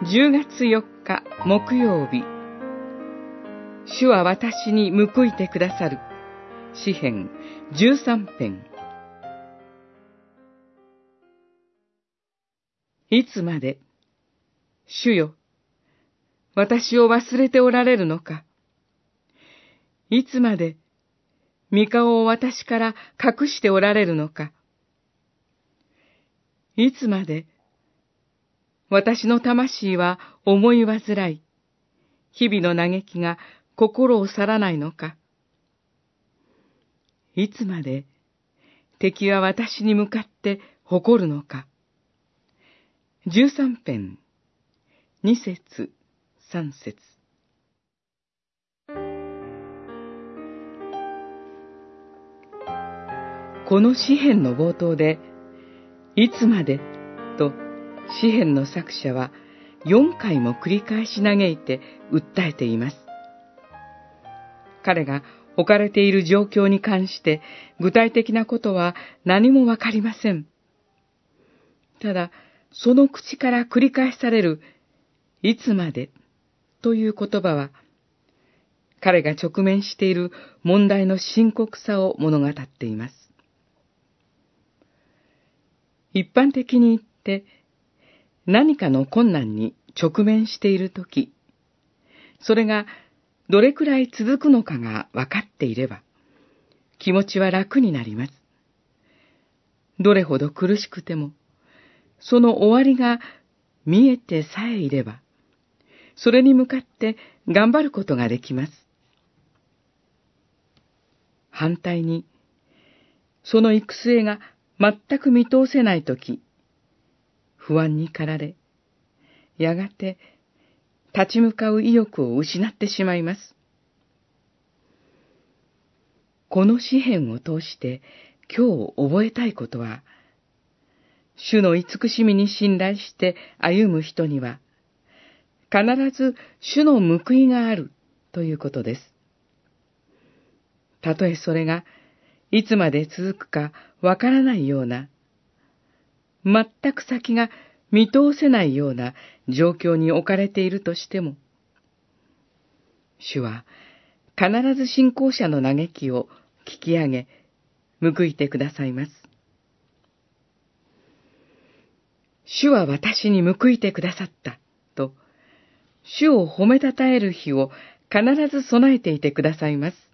10月4日木曜日。主は私に報いてくださる。詩編13編。いつまで主よ私を忘れておられるのか。いつまで御顔を私から隠しておられるのか。いつまで私の魂は思い煩い、日々の嘆きが心を去らないのか。いつまで敵は私に向かって誇るのか。十三編、二節、三節。この詩篇の冒頭で、いつまで詩篇の作者は4回も繰り返し嘆いて訴えています。彼が置かれている状況に関して具体的なことは何もわかりません。ただ、その口から繰り返される、いつまでという言葉は、彼が直面している問題の深刻さを物語っています。一般的に言って、何かの困難に直面しているとき、それがどれくらい続くのかが分かっていれば、気持ちは楽になります。どれほど苦しくても、その終わりが見えてさえいれば、それに向かって頑張ることができます。反対に、その行く末が全く見通せないとき、不安に駆られ、やがて立ち向かう意欲を失ってしまいます。この詩篇を通して今日覚えたいことは、主の慈しみに信頼して歩む人には、必ず主の報いがあるということです。たとえそれがいつまで続くかわからないような、全く先が見通せないような状況に置かれているとしても、主は必ず信仰者の嘆きを聞き上げ、報いてくださいます。主は私に報いてくださった、と、主を褒めたたえる日を必ず備えていてくださいます。